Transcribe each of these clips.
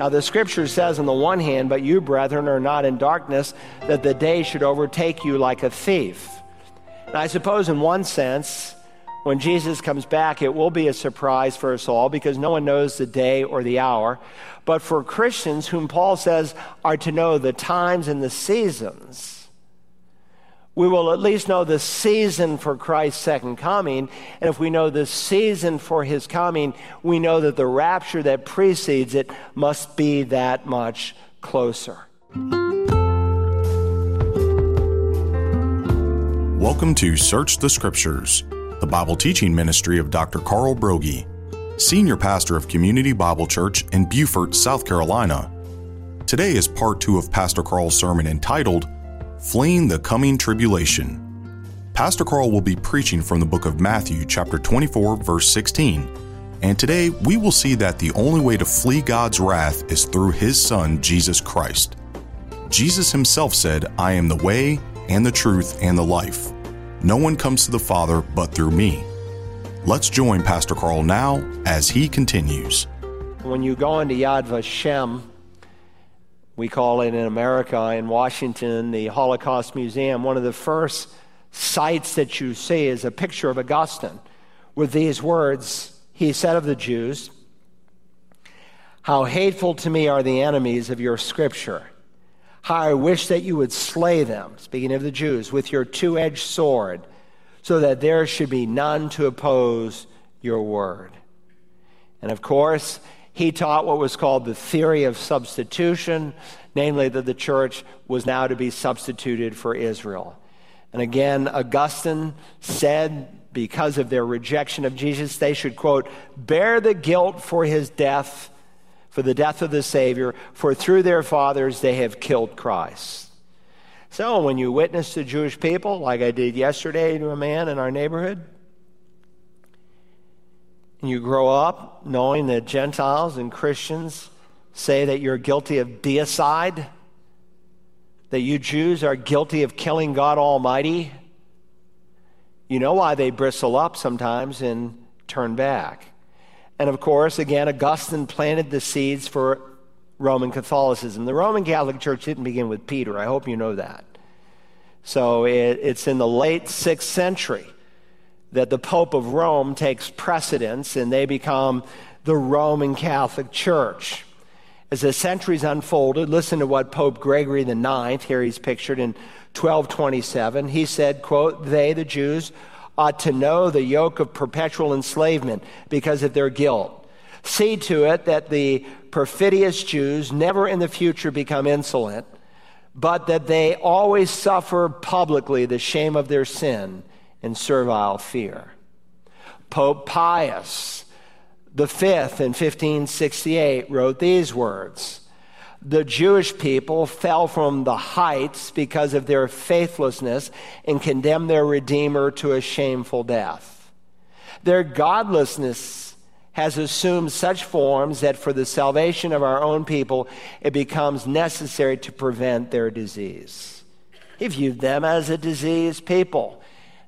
Now, the scripture says, on the one hand, but you, brethren, are not in darkness, that the day should overtake you like a thief. And I suppose, in one sense, when Jesus comes back, it will be a surprise for us all because no one knows the day or the hour. But for Christians, whom Paul says are to know the times and the seasons, we will at least know the season for Christ's second coming. And if we know the season for his coming, we know that the rapture that precedes it must be that much closer. Welcome to Search the Scriptures, the Bible teaching ministry of Dr. Carl Broggi, Senior Pastor of Community Bible Church in Beaufort, South Carolina. Today is part two of Pastor Carl's sermon entitled Fleeing the Coming Tribulation. Pastor Carl will be preaching from the book of Matthew, chapter 24, verse 16. And today we will see that the only way to flee God's wrath is through his Son, Jesus Christ. Jesus himself said, I am the way, and the truth, and the life. No one comes to the Father but through me. Let's join Pastor Carl now as he continues. When you go into Yad Vashem, we call it in America, in Washington, the Holocaust Museum. One of the first sights that you see is a picture of Augustine with these words He said of the Jews, How hateful to me are the enemies of your scripture. How I wish that you would slay them, speaking of the Jews, with your two edged sword, so that there should be none to oppose your word. And of course, he taught what was called the theory of substitution, namely that the church was now to be substituted for Israel. And again, Augustine said because of their rejection of Jesus, they should, quote, bear the guilt for his death, for the death of the Savior, for through their fathers they have killed Christ. So when you witness to Jewish people, like I did yesterday to a man in our neighborhood, you grow up knowing that Gentiles and Christians say that you're guilty of deicide, that you Jews are guilty of killing God Almighty, you know why they bristle up sometimes and turn back. And of course, again, Augustine planted the seeds for Roman Catholicism. The Roman Catholic Church didn't begin with Peter. I hope you know that. So it, it's in the late sixth century that the Pope of Rome takes precedence and they become the Roman Catholic Church. As the centuries unfolded, listen to what Pope Gregory IX, here he's pictured in 1227, he said, quote, they, the Jews, ought to know the yoke of perpetual enslavement because of their guilt. See to it that the perfidious Jews never in the future become insolent, but that they always suffer publicly the shame of their sin and servile fear. Pope Pius V in 1568 wrote these words The Jewish people fell from the heights because of their faithlessness and condemned their Redeemer to a shameful death. Their godlessness has assumed such forms that for the salvation of our own people, it becomes necessary to prevent their disease. He viewed them as a diseased people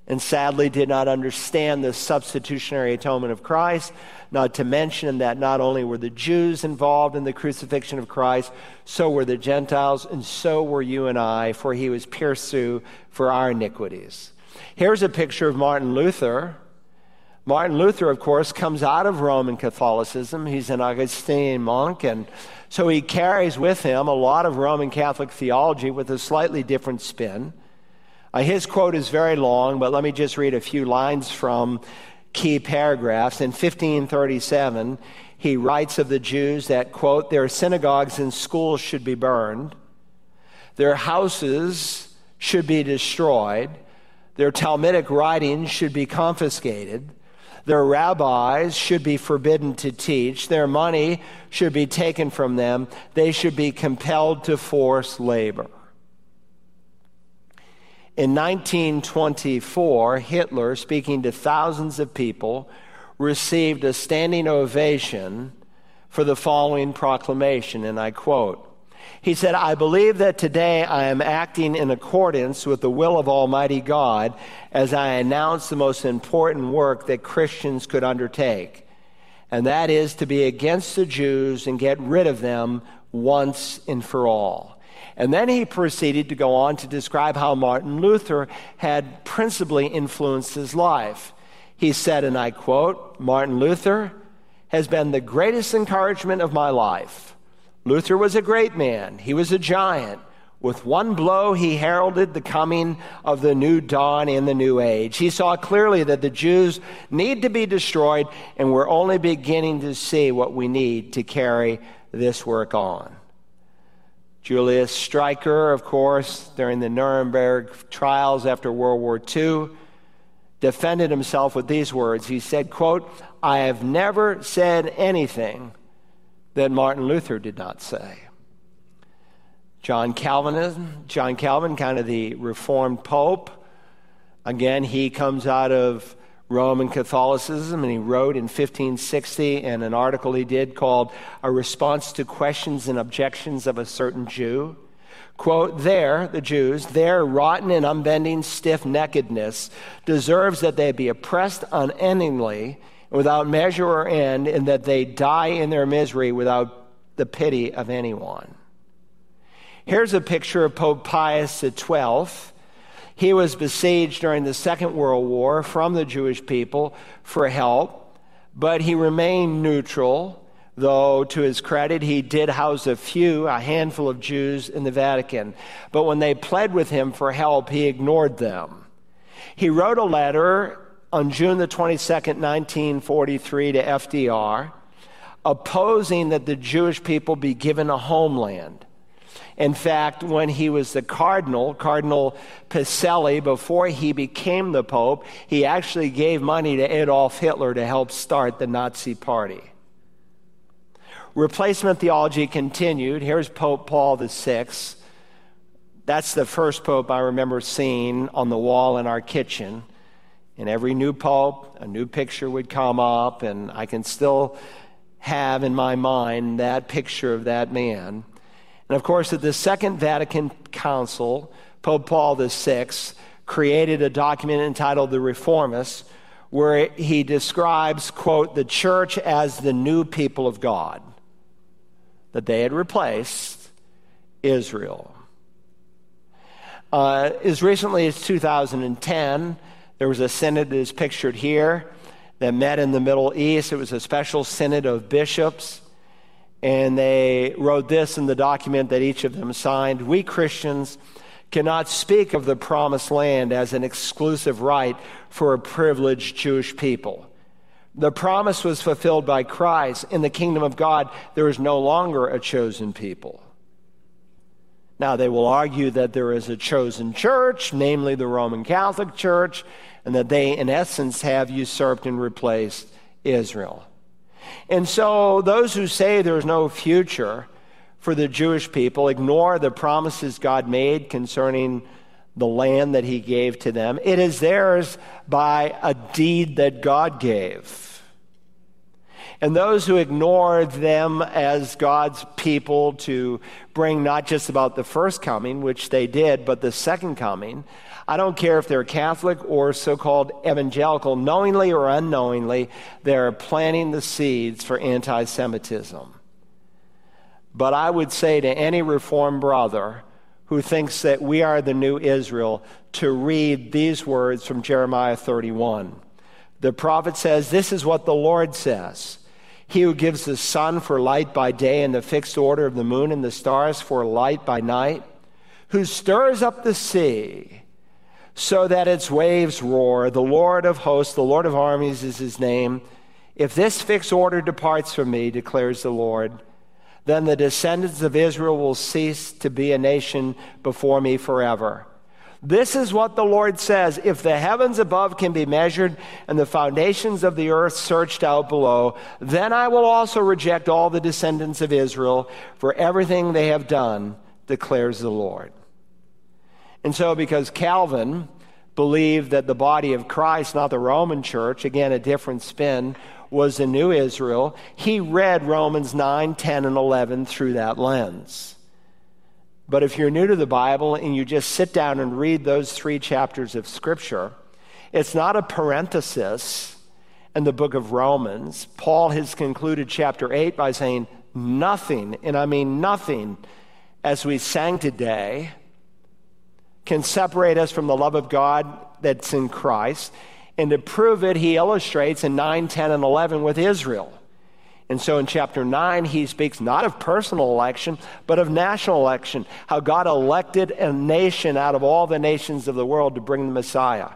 and sadly did not understand the substitutionary atonement of Christ, not to mention that not only were the Jews involved in the crucifixion of Christ, so were the Gentiles, and so were you and I, for he was pierced through for our iniquities. Here's a picture of Martin Luther. Martin Luther, of course, comes out of Roman Catholicism. He's an Augustinian monk, and so he carries with him a lot of Roman Catholic theology with a slightly different spin. Uh, his quote is very long, but let me just read a few lines from key paragraphs. In 1537, he writes of the Jews that, quote, their synagogues and schools should be burned, their houses should be destroyed, their Talmudic writings should be confiscated, their rabbis should be forbidden to teach, their money should be taken from them, they should be compelled to force labor. In 1924, Hitler, speaking to thousands of people, received a standing ovation for the following proclamation, and I quote He said, I believe that today I am acting in accordance with the will of Almighty God as I announce the most important work that Christians could undertake. and that is to be against the Jews and get rid of them once and for all. And then he proceeded to go on to describe how Martin Luther had principally influenced his life. He said, and I quote, Martin Luther has been the greatest encouragement of my life. Luther was a great man, he was a giant. With one blow, he heralded the coming of the new dawn in the new age. He saw clearly that the Jews need to be destroyed, and we're only beginning to see what we need to carry this work on. Julius Streicher, of course, during the Nuremberg trials after World War II, defended himself with these words. He said, quote, I have never said anything that Martin Luther did not say. John Calvin, John Calvin, kind of the Reformed Pope. Again, he comes out of Roman Catholicism, and he wrote in 1560 in an article he did called A Response to Questions and Objections of a Certain Jew. Quote, there, the Jews, their rotten and unbending stiff neckedness deserves that they be oppressed unendingly without measure or end, and that they die in their misery without the pity of anyone. Here's a picture of Pope Pius XII. He was besieged during the Second World War from the Jewish people for help, but he remained neutral, though to his credit, he did house a few, a handful of Jews in the Vatican. But when they pled with him for help, he ignored them. He wrote a letter on June the 22nd, 1943, to FDR, opposing that the Jewish people be given a homeland. In fact, when he was the cardinal, Cardinal Pacelli, before he became the pope, he actually gave money to Adolf Hitler to help start the Nazi party. Replacement theology continued. Here's Pope Paul VI. That's the first pope I remember seeing on the wall in our kitchen. And every new pope, a new picture would come up, and I can still have in my mind that picture of that man. And of course, at the Second Vatican Council, Pope Paul VI created a document entitled The Reformists, where he describes, quote, the church as the new people of God, that they had replaced Israel. Uh, as recently as 2010, there was a synod that is pictured here that met in the Middle East. It was a special synod of bishops and they wrote this in the document that each of them signed We Christians cannot speak of the promised land as an exclusive right for a privileged Jewish people. The promise was fulfilled by Christ. In the kingdom of God, there is no longer a chosen people. Now, they will argue that there is a chosen church, namely the Roman Catholic Church, and that they, in essence, have usurped and replaced Israel. And so those who say there's no future for the Jewish people ignore the promises God made concerning the land that he gave to them. It is theirs by a deed that God gave. And those who ignore them as God's people to bring not just about the first coming, which they did, but the second coming, I don't care if they're Catholic or so called evangelical, knowingly or unknowingly, they're planting the seeds for anti Semitism. But I would say to any Reformed brother who thinks that we are the new Israel to read these words from Jeremiah 31. The prophet says, This is what the Lord says. He who gives the sun for light by day and the fixed order of the moon and the stars for light by night, who stirs up the sea so that its waves roar. The Lord of hosts, the Lord of armies is his name. If this fixed order departs from me, declares the Lord, then the descendants of Israel will cease to be a nation before me forever. This is what the Lord says If the heavens above can be measured and the foundations of the earth searched out below, then I will also reject all the descendants of Israel for everything they have done, declares the Lord. And so, because Calvin believed that the body of Christ, not the Roman church, again, a different spin, was the new Israel, he read Romans 9, 10, and 11 through that lens. But if you're new to the Bible and you just sit down and read those three chapters of Scripture, it's not a parenthesis in the book of Romans, Paul has concluded chapter 8 by saying, Nothing, and I mean nothing, as we sang today, can separate us from the love of God that's in Christ. And to prove it, he illustrates in 9, 10, and 11 with Israel. And so in chapter 9, he speaks not of personal election, but of national election, how God elected a nation out of all the nations of the world to bring the Messiah.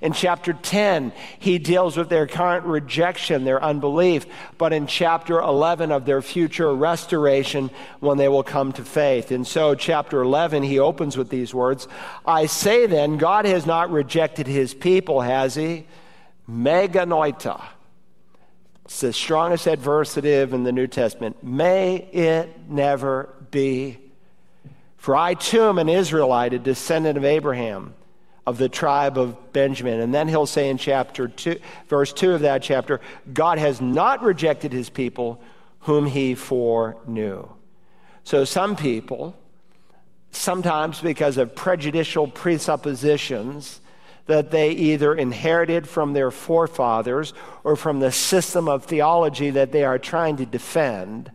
In chapter 10, he deals with their current rejection, their unbelief, but in chapter 11 of their future restoration when they will come to faith. And so, chapter 11, he opens with these words I say then, God has not rejected his people, has he? Me genoito. It's the strongest adversative in the New Testament. May it never be. For I too am an Israelite, a descendant of Abraham of the tribe of Benjamin. And then he'll say in chapter 2, verse 2 of that chapter, God has not rejected his people whom he foreknew. So some people, sometimes because of prejudicial presuppositions that they either inherited from their forefathers or from the system of theology that they are trying to defend,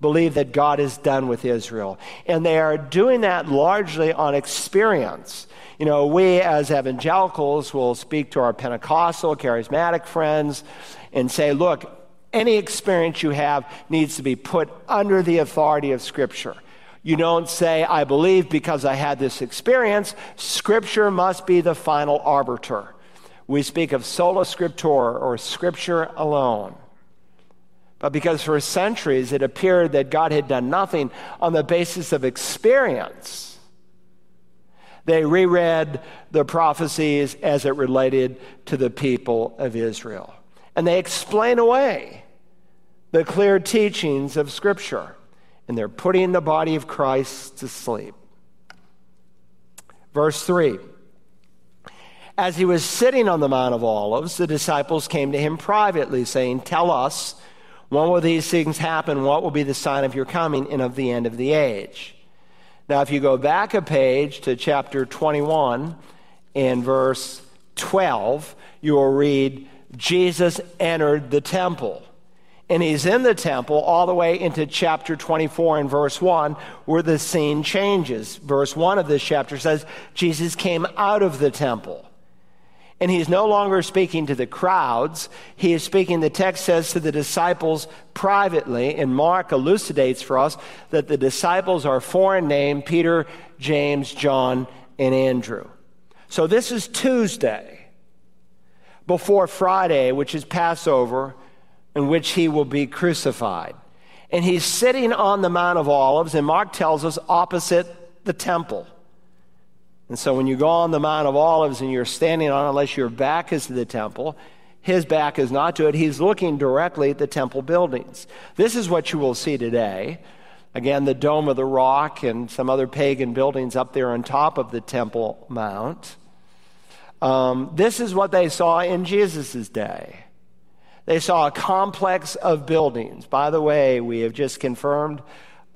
believe that God is done with Israel. And they are doing that largely on experience. You know, we as evangelicals will speak to our Pentecostal, charismatic friends and say, look, any experience you have needs to be put under the authority of Scripture. You don't say, I believe because I had this experience. Scripture must be the final arbiter. We speak of sola scriptura, or Scripture alone. But because for centuries it appeared that God had done nothing on the basis of experience, they reread the prophecies as it related to the people of Israel. And they explain away the clear teachings of Scripture. And they're putting the body of Christ to sleep. Verse 3 As he was sitting on the Mount of Olives, the disciples came to him privately, saying, Tell us, when will these things happen? What will be the sign of your coming and of the end of the age? Now, if you go back a page to chapter 21 and verse 12, you will read, Jesus entered the temple. And he's in the temple all the way into chapter 24 and verse 1, where the scene changes. Verse 1 of this chapter says, Jesus came out of the temple. And he's no longer speaking to the crowds. He is speaking, the text says, to the disciples privately. And Mark elucidates for us that the disciples are foreign named Peter, James, John, and Andrew. So this is Tuesday before Friday, which is Passover, in which he will be crucified. And he's sitting on the Mount of Olives, and Mark tells us opposite the temple. And so when you go on the Mount of Olives and you're standing on, unless your back is to the temple, his back is not to it. He's looking directly at the temple buildings. This is what you will see today. Again, the Dome of the Rock and some other pagan buildings up there on top of the Temple Mount. Um, this is what they saw in Jesus' day. They saw a complex of buildings. By the way, we have just confirmed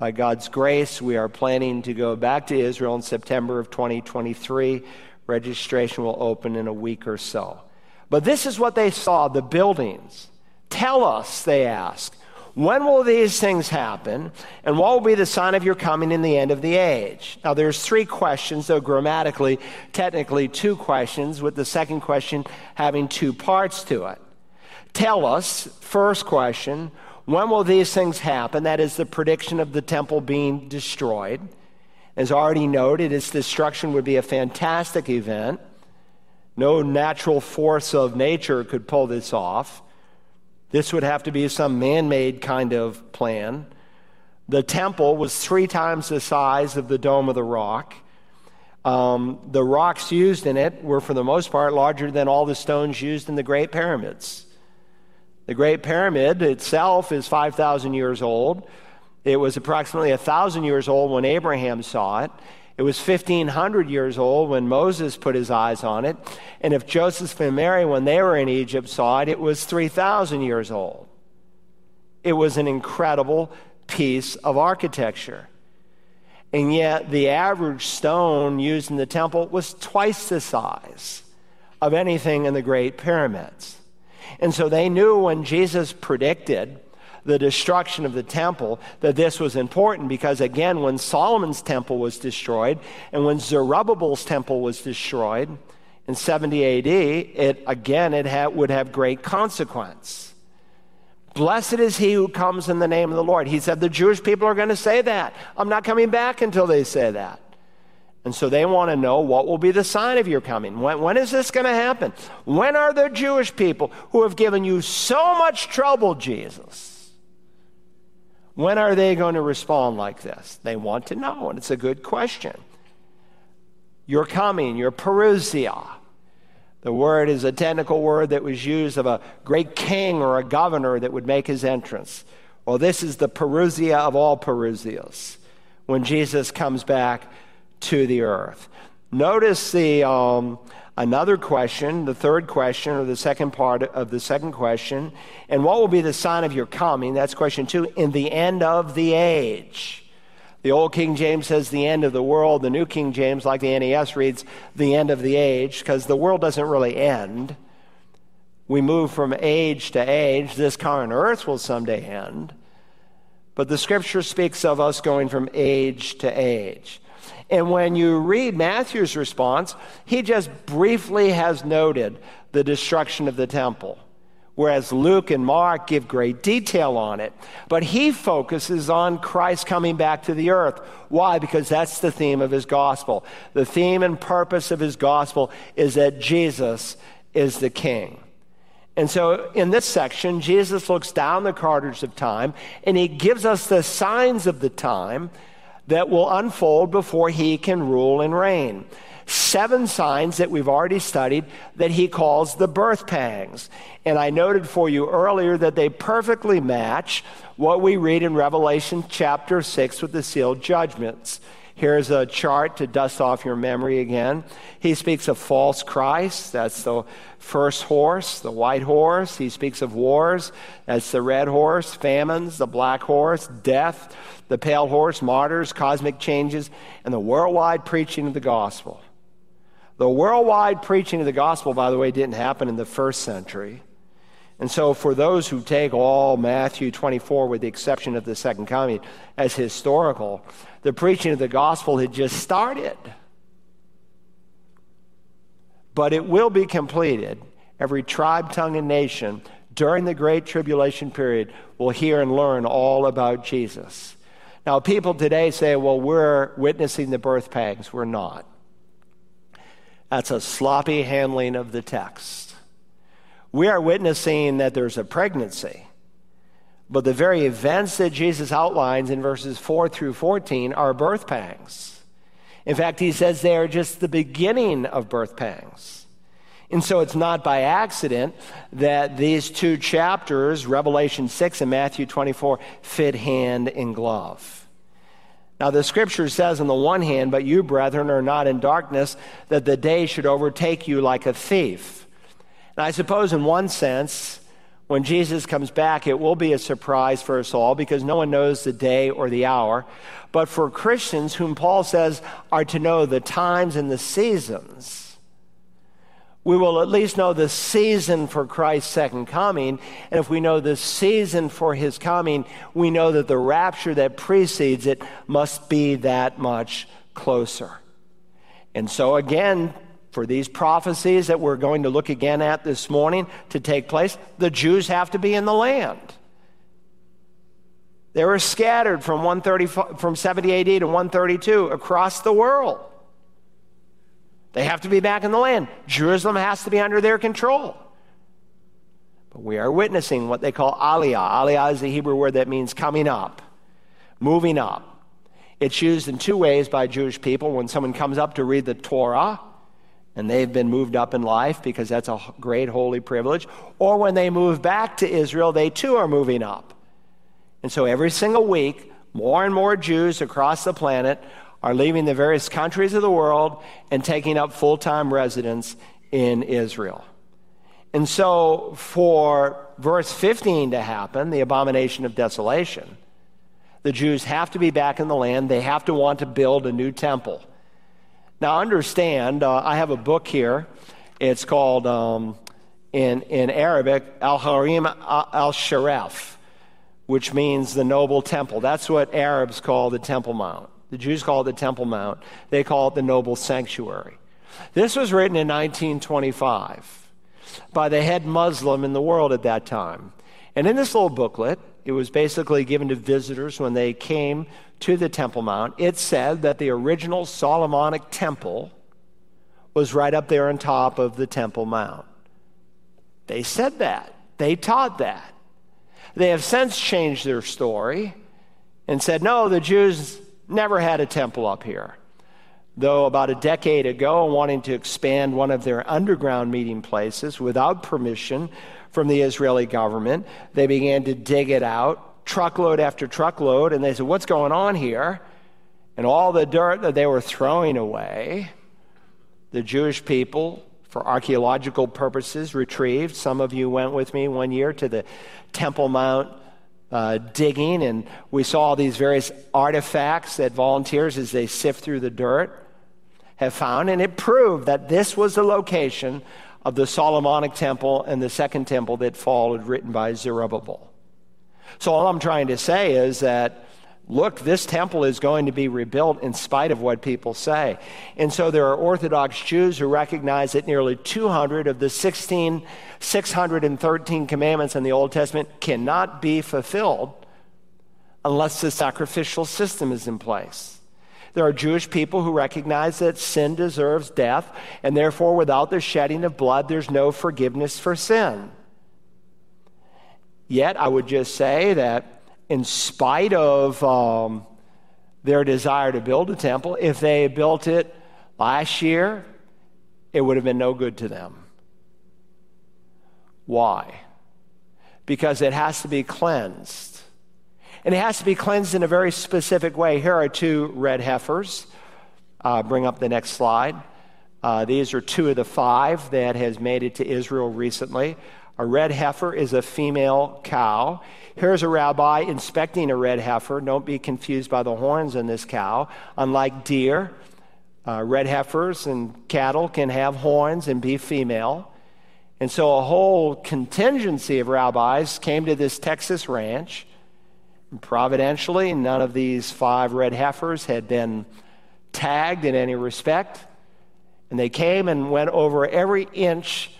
by God's grace, we are planning to go back to Israel in September of 2023. Registration will open in a week or so. But this is what they saw the buildings. Tell us, they ask, when will these things happen? And what will be the sign of your coming in the end of the age? Now, there's three questions, though grammatically, technically, two questions, with the second question having two parts to it. Tell us, first question, when will these things happen? That is the prediction of the temple being destroyed. As already noted, its destruction would be a fantastic event. No natural force of nature could pull this off. This would have to be some man made kind of plan. The temple was three times the size of the Dome of the Rock. Um, the rocks used in it were, for the most part, larger than all the stones used in the Great Pyramids. The Great Pyramid itself is 5,000 years old. It was approximately 1,000 years old when Abraham saw it. It was 1,500 years old when Moses put his eyes on it. And if Joseph and Mary, when they were in Egypt, saw it, it was 3,000 years old. It was an incredible piece of architecture. And yet, the average stone used in the temple was twice the size of anything in the Great Pyramids. And so they knew when Jesus predicted the destruction of the temple that this was important because, again, when Solomon's temple was destroyed and when Zerubbabel's temple was destroyed in 70 AD, it again it would have great consequence. Blessed is he who comes in the name of the Lord. He said the Jewish people are going to say that. I'm not coming back until they say that. And so they want to know what will be the sign of your coming. When, when is this going to happen? When are the Jewish people who have given you so much trouble, Jesus? When are they going to respond like this? They want to know, and it's a good question. Your coming, your parousia. The word is a technical word that was used of a great king or a governor that would make his entrance. Well, this is the parousia of all parousias when Jesus comes back to the earth. Notice the um, another question, the third question, or the second part of the second question. And what will be the sign of your coming? That's question two. In the end of the age. The old King James says the end of the world. The new King James, like the NAS, reads the end of the age because the world doesn't really end. We move from age to age. This current earth will someday end. But the scripture speaks of us going from age to age. And when you read Matthew's response, he just briefly has noted the destruction of the temple, whereas Luke and Mark give great detail on it. But he focuses on Christ coming back to the earth. Why? Because that's the theme of his gospel. The theme and purpose of his gospel is that Jesus is the king. And so in this section, Jesus looks down the corridors of time and he gives us the signs of the time that will unfold before he can rule and reign. Seven signs that we've already studied that he calls the birth pangs. And I noted for you earlier that they perfectly match what we read in Revelation chapter 6 with the sealed judgments. Here's a chart to dust off your memory again. He speaks of false Christ. That's the first horse, the white horse. He speaks of wars. That's the red horse, famines, the black horse, death, the pale horse, martyrs, cosmic changes, and the worldwide preaching of the gospel. The worldwide preaching of the gospel, by the way, didn't happen in the first century. And so, for those who take all Matthew 24, with the exception of the second coming, as historical, the preaching of the gospel had just started. But it will be completed. Every tribe, tongue, and nation during the Great Tribulation period will hear and learn all about Jesus. Now, people today say, well, we're witnessing the birth pangs. We're not. That's a sloppy handling of the text. We are witnessing that there's a pregnancy, but the very events that Jesus outlines in verses 4 through 14 are birth pangs. In fact, he says they are just the beginning of birth pangs. And so it's not by accident that these two chapters, Revelation 6 and Matthew 24, fit hand in glove. Now, the scripture says, on the one hand, but you, brethren, are not in darkness, that the day should overtake you like a thief. And I suppose, in one sense, when Jesus comes back, it will be a surprise for us all because no one knows the day or the hour. But for Christians, whom Paul says are to know the times and the seasons, we will at least know the season for Christ's second coming. And if we know the season for his coming, we know that the rapture that precedes it must be that much closer. And so, again, for these prophecies that we're going to look again at this morning to take place, the Jews have to be in the land. They were scattered from, 130, from 70 AD to 132 across the world. They have to be back in the land. Jerusalem has to be under their control. But we are witnessing what they call aliyah. Aliyah is the Hebrew word that means coming up, moving up. It's used in two ways by Jewish people. When someone comes up to read the Torah, and they've been moved up in life because that's a great holy privilege, or when they move back to Israel, they too are moving up. And so every single week, more and more Jews across the planet are leaving the various countries of the world and taking up full time residence in Israel. And so, for verse 15 to happen, the abomination of desolation, the Jews have to be back in the land. They have to want to build a new temple. Now, understand, uh, I have a book here. It's called um, in, in Arabic, Al Haram al Sharif, which means the noble temple. That's what Arabs call the Temple Mount. The Jews call it the Temple Mount, they call it the noble sanctuary. This was written in 1925 by the head Muslim in the world at that time. And in this little booklet, it was basically given to visitors when they came to the Temple Mount. It said that the original Solomonic temple was right up there on top of the Temple Mount. They said that. They taught that. They have since changed their story and said, no, the Jews never had a temple up here. Though about a decade ago, wanting to expand one of their underground meeting places without permission from the Israeli government, they began to dig it out, truckload after truckload, and they said, What's going on here? And all the dirt that they were throwing away, the Jewish people for archaeological purposes retrieved. Some of you went with me one year to the Temple Mount uh, digging, and we saw all these various artifacts that volunteers, as they sift through the dirt, have found, and it proved that this was the location of the Solomonic temple and the second temple that followed, written by Zerubbabel. So, all I'm trying to say is that look, this temple is going to be rebuilt in spite of what people say. And so there are Orthodox Jews who recognize that nearly 200 of the 16, 613 commandments in the Old Testament cannot be fulfilled unless the sacrificial system is in place. There are Jewish people who recognize that sin deserves death, and therefore, without the shedding of blood, there's no forgiveness for sin. Yet, I would just say that in spite of um, their desire to build a temple, if they built it last year, it would have been no good to them. Why? Because it has to be cleansed. And it has to be cleansed in a very specific way. Here are two red heifers. Uh, bring up the next slide. Uh, these are two of the five that has made it to Israel recently. A red heifer is a female cow. Here's a rabbi inspecting a red heifer. Don't be confused by the horns in this cow. Unlike deer, uh, red heifers and cattle can have horns and be female. And so a whole contingency of rabbis came to this Texas ranch. And providentially, none of these five red heifers had been tagged in any respect. And they came and went over every inch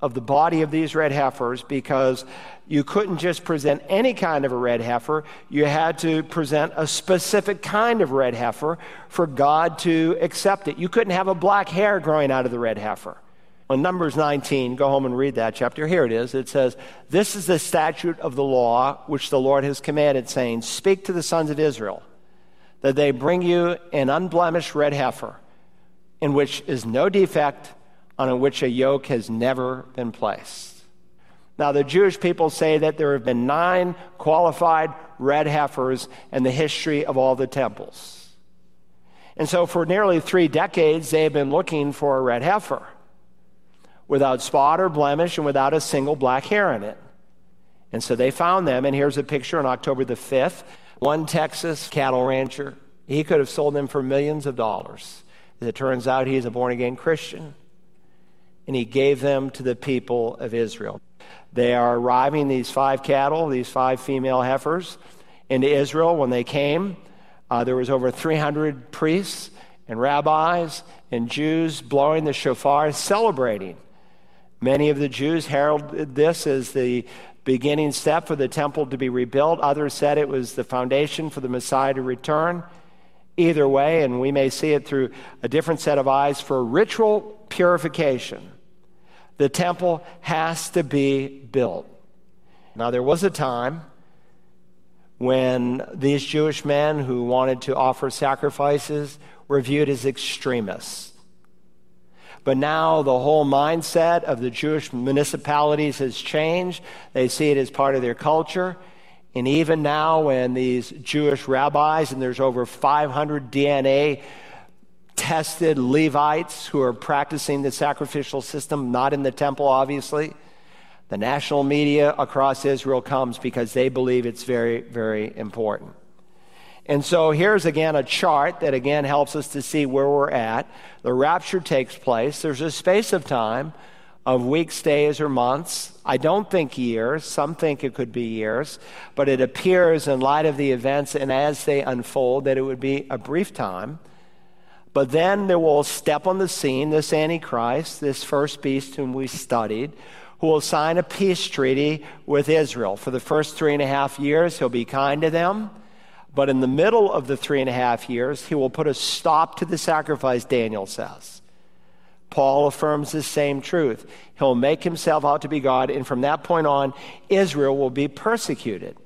of the body of these red heifers because you couldn't just present any kind of a red heifer. You had to present a specific kind of red heifer for God to accept it. You couldn't have a black hair growing out of the red heifer. On Numbers 19, go home and read that chapter. Here it is. It says, This is the statute of the law which the Lord has commanded, saying, Speak to the sons of Israel, that they bring you an unblemished red heifer, in which is no defect on which a yoke has never been placed. Now, the Jewish people say that there have been nine qualified red heifers in the history of all the temples. And so, for nearly three decades, they have been looking for a red heifer without spot or blemish and without a single black hair in it. And so they found them, and here's a picture on October the 5th. One Texas cattle rancher, he could have sold them for millions of dollars. As it turns out, he's a born again Christian and he gave them to the people of Israel. They are arriving, these five cattle, these five female heifers, into Israel. When they came, uh, there was over 300 priests and rabbis and Jews blowing the shofar, celebrating. Many of the Jews heralded this as the beginning step for the temple to be rebuilt. Others said it was the foundation for the Messiah to return. Either way, and we may see it through a different set of eyes, for ritual purification the temple has to be built. Now, there was a time when these Jewish men who wanted to offer sacrifices were viewed as extremists. But now the whole mindset of the Jewish municipalities has changed. They see it as part of their culture. And even now, when these Jewish rabbis, and there's over 500 DNA tested Levites who are practicing the sacrificial system, not in the temple, obviously. The national media across Israel comes because they believe it's very, very important. And so here's again a chart that again helps us to see where we're at. The rapture takes place. There's a space of time of weeks, days, or months. I don't think years. Some think it could be years. But it appears, in light of the events and as they unfold, that it would be a brief time. But then there will step on the scene this Antichrist, this first beast whom we studied, who will sign a peace treaty with Israel. For the first three and a half years, he'll be kind to them. But in the middle of the three and a half years, he will put a stop to the sacrifice, Daniel says. Paul affirms the same truth. He'll make himself out to be God, and from that point on, Israel will be persecuted.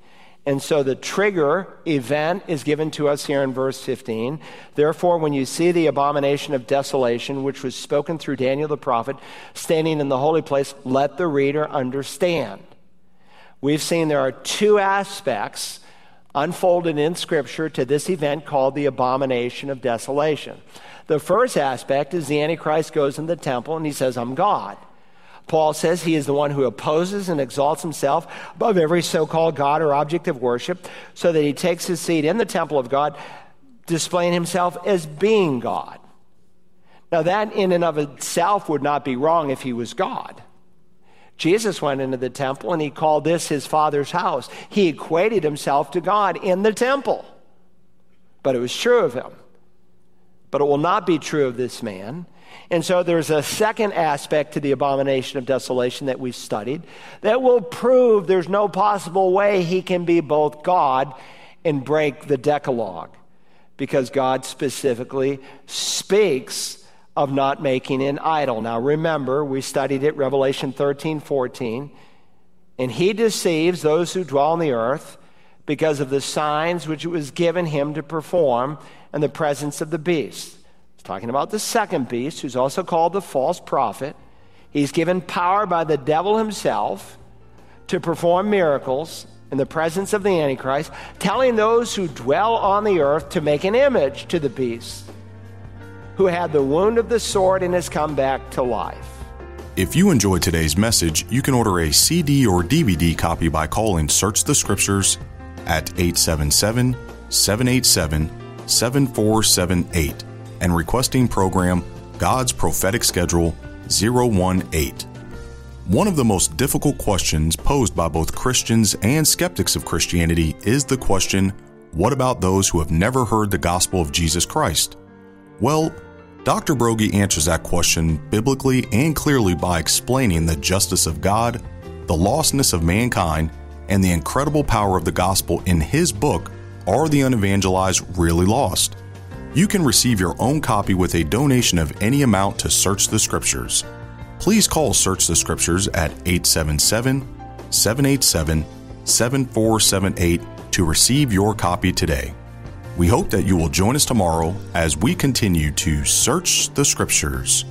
And so the trigger event is given to us here in verse 15. Therefore, when you see the abomination of desolation, which was spoken through Daniel the prophet, standing in the holy place, let the reader understand. We've seen there are two aspects unfolded in Scripture to this event called the abomination of desolation. The first aspect is the Antichrist goes in the temple and he says, I'm God. Paul says he is the one who opposes and exalts himself above every so called God or object of worship, so that he takes his seat in the temple of God, displaying himself as being God. Now, that in and of itself would not be wrong if he was God. Jesus went into the temple and he called this his father's house. He equated himself to God in the temple. But it was true of him but it will not be true of this man. And so there's a second aspect to the abomination of desolation that we've studied that will prove there's no possible way he can be both God and break the Decalogue because God specifically speaks of not making an idol. Now remember, we studied it, Revelation 13, 14. And he deceives those who dwell on the earth because of the signs which it was given him to perform and the presence of the beast. He's talking about the second beast, who's also called the false prophet. He's given power by the devil himself to perform miracles in the presence of the Antichrist, telling those who dwell on the earth to make an image to the beast who had the wound of the sword and has come back to life. If you enjoyed today's message, you can order a CD or DVD copy by calling Search the Scriptures at 877 787 7478 and requesting program God's Prophetic Schedule 018. One of the most difficult questions posed by both Christians and skeptics of Christianity is the question what about those who have never heard the gospel of Jesus Christ? Well, Dr. Broggi answers that question biblically and clearly by explaining the justice of God, the lostness of mankind, and the incredible power of the gospel in his book, Are the Unevangelized Really Lost? You can receive your own copy with a donation of any amount to Search the Scriptures. Please call Search the Scriptures at 877 787 7478 to receive your copy today. We hope that you will join us tomorrow as we continue to search the Scriptures.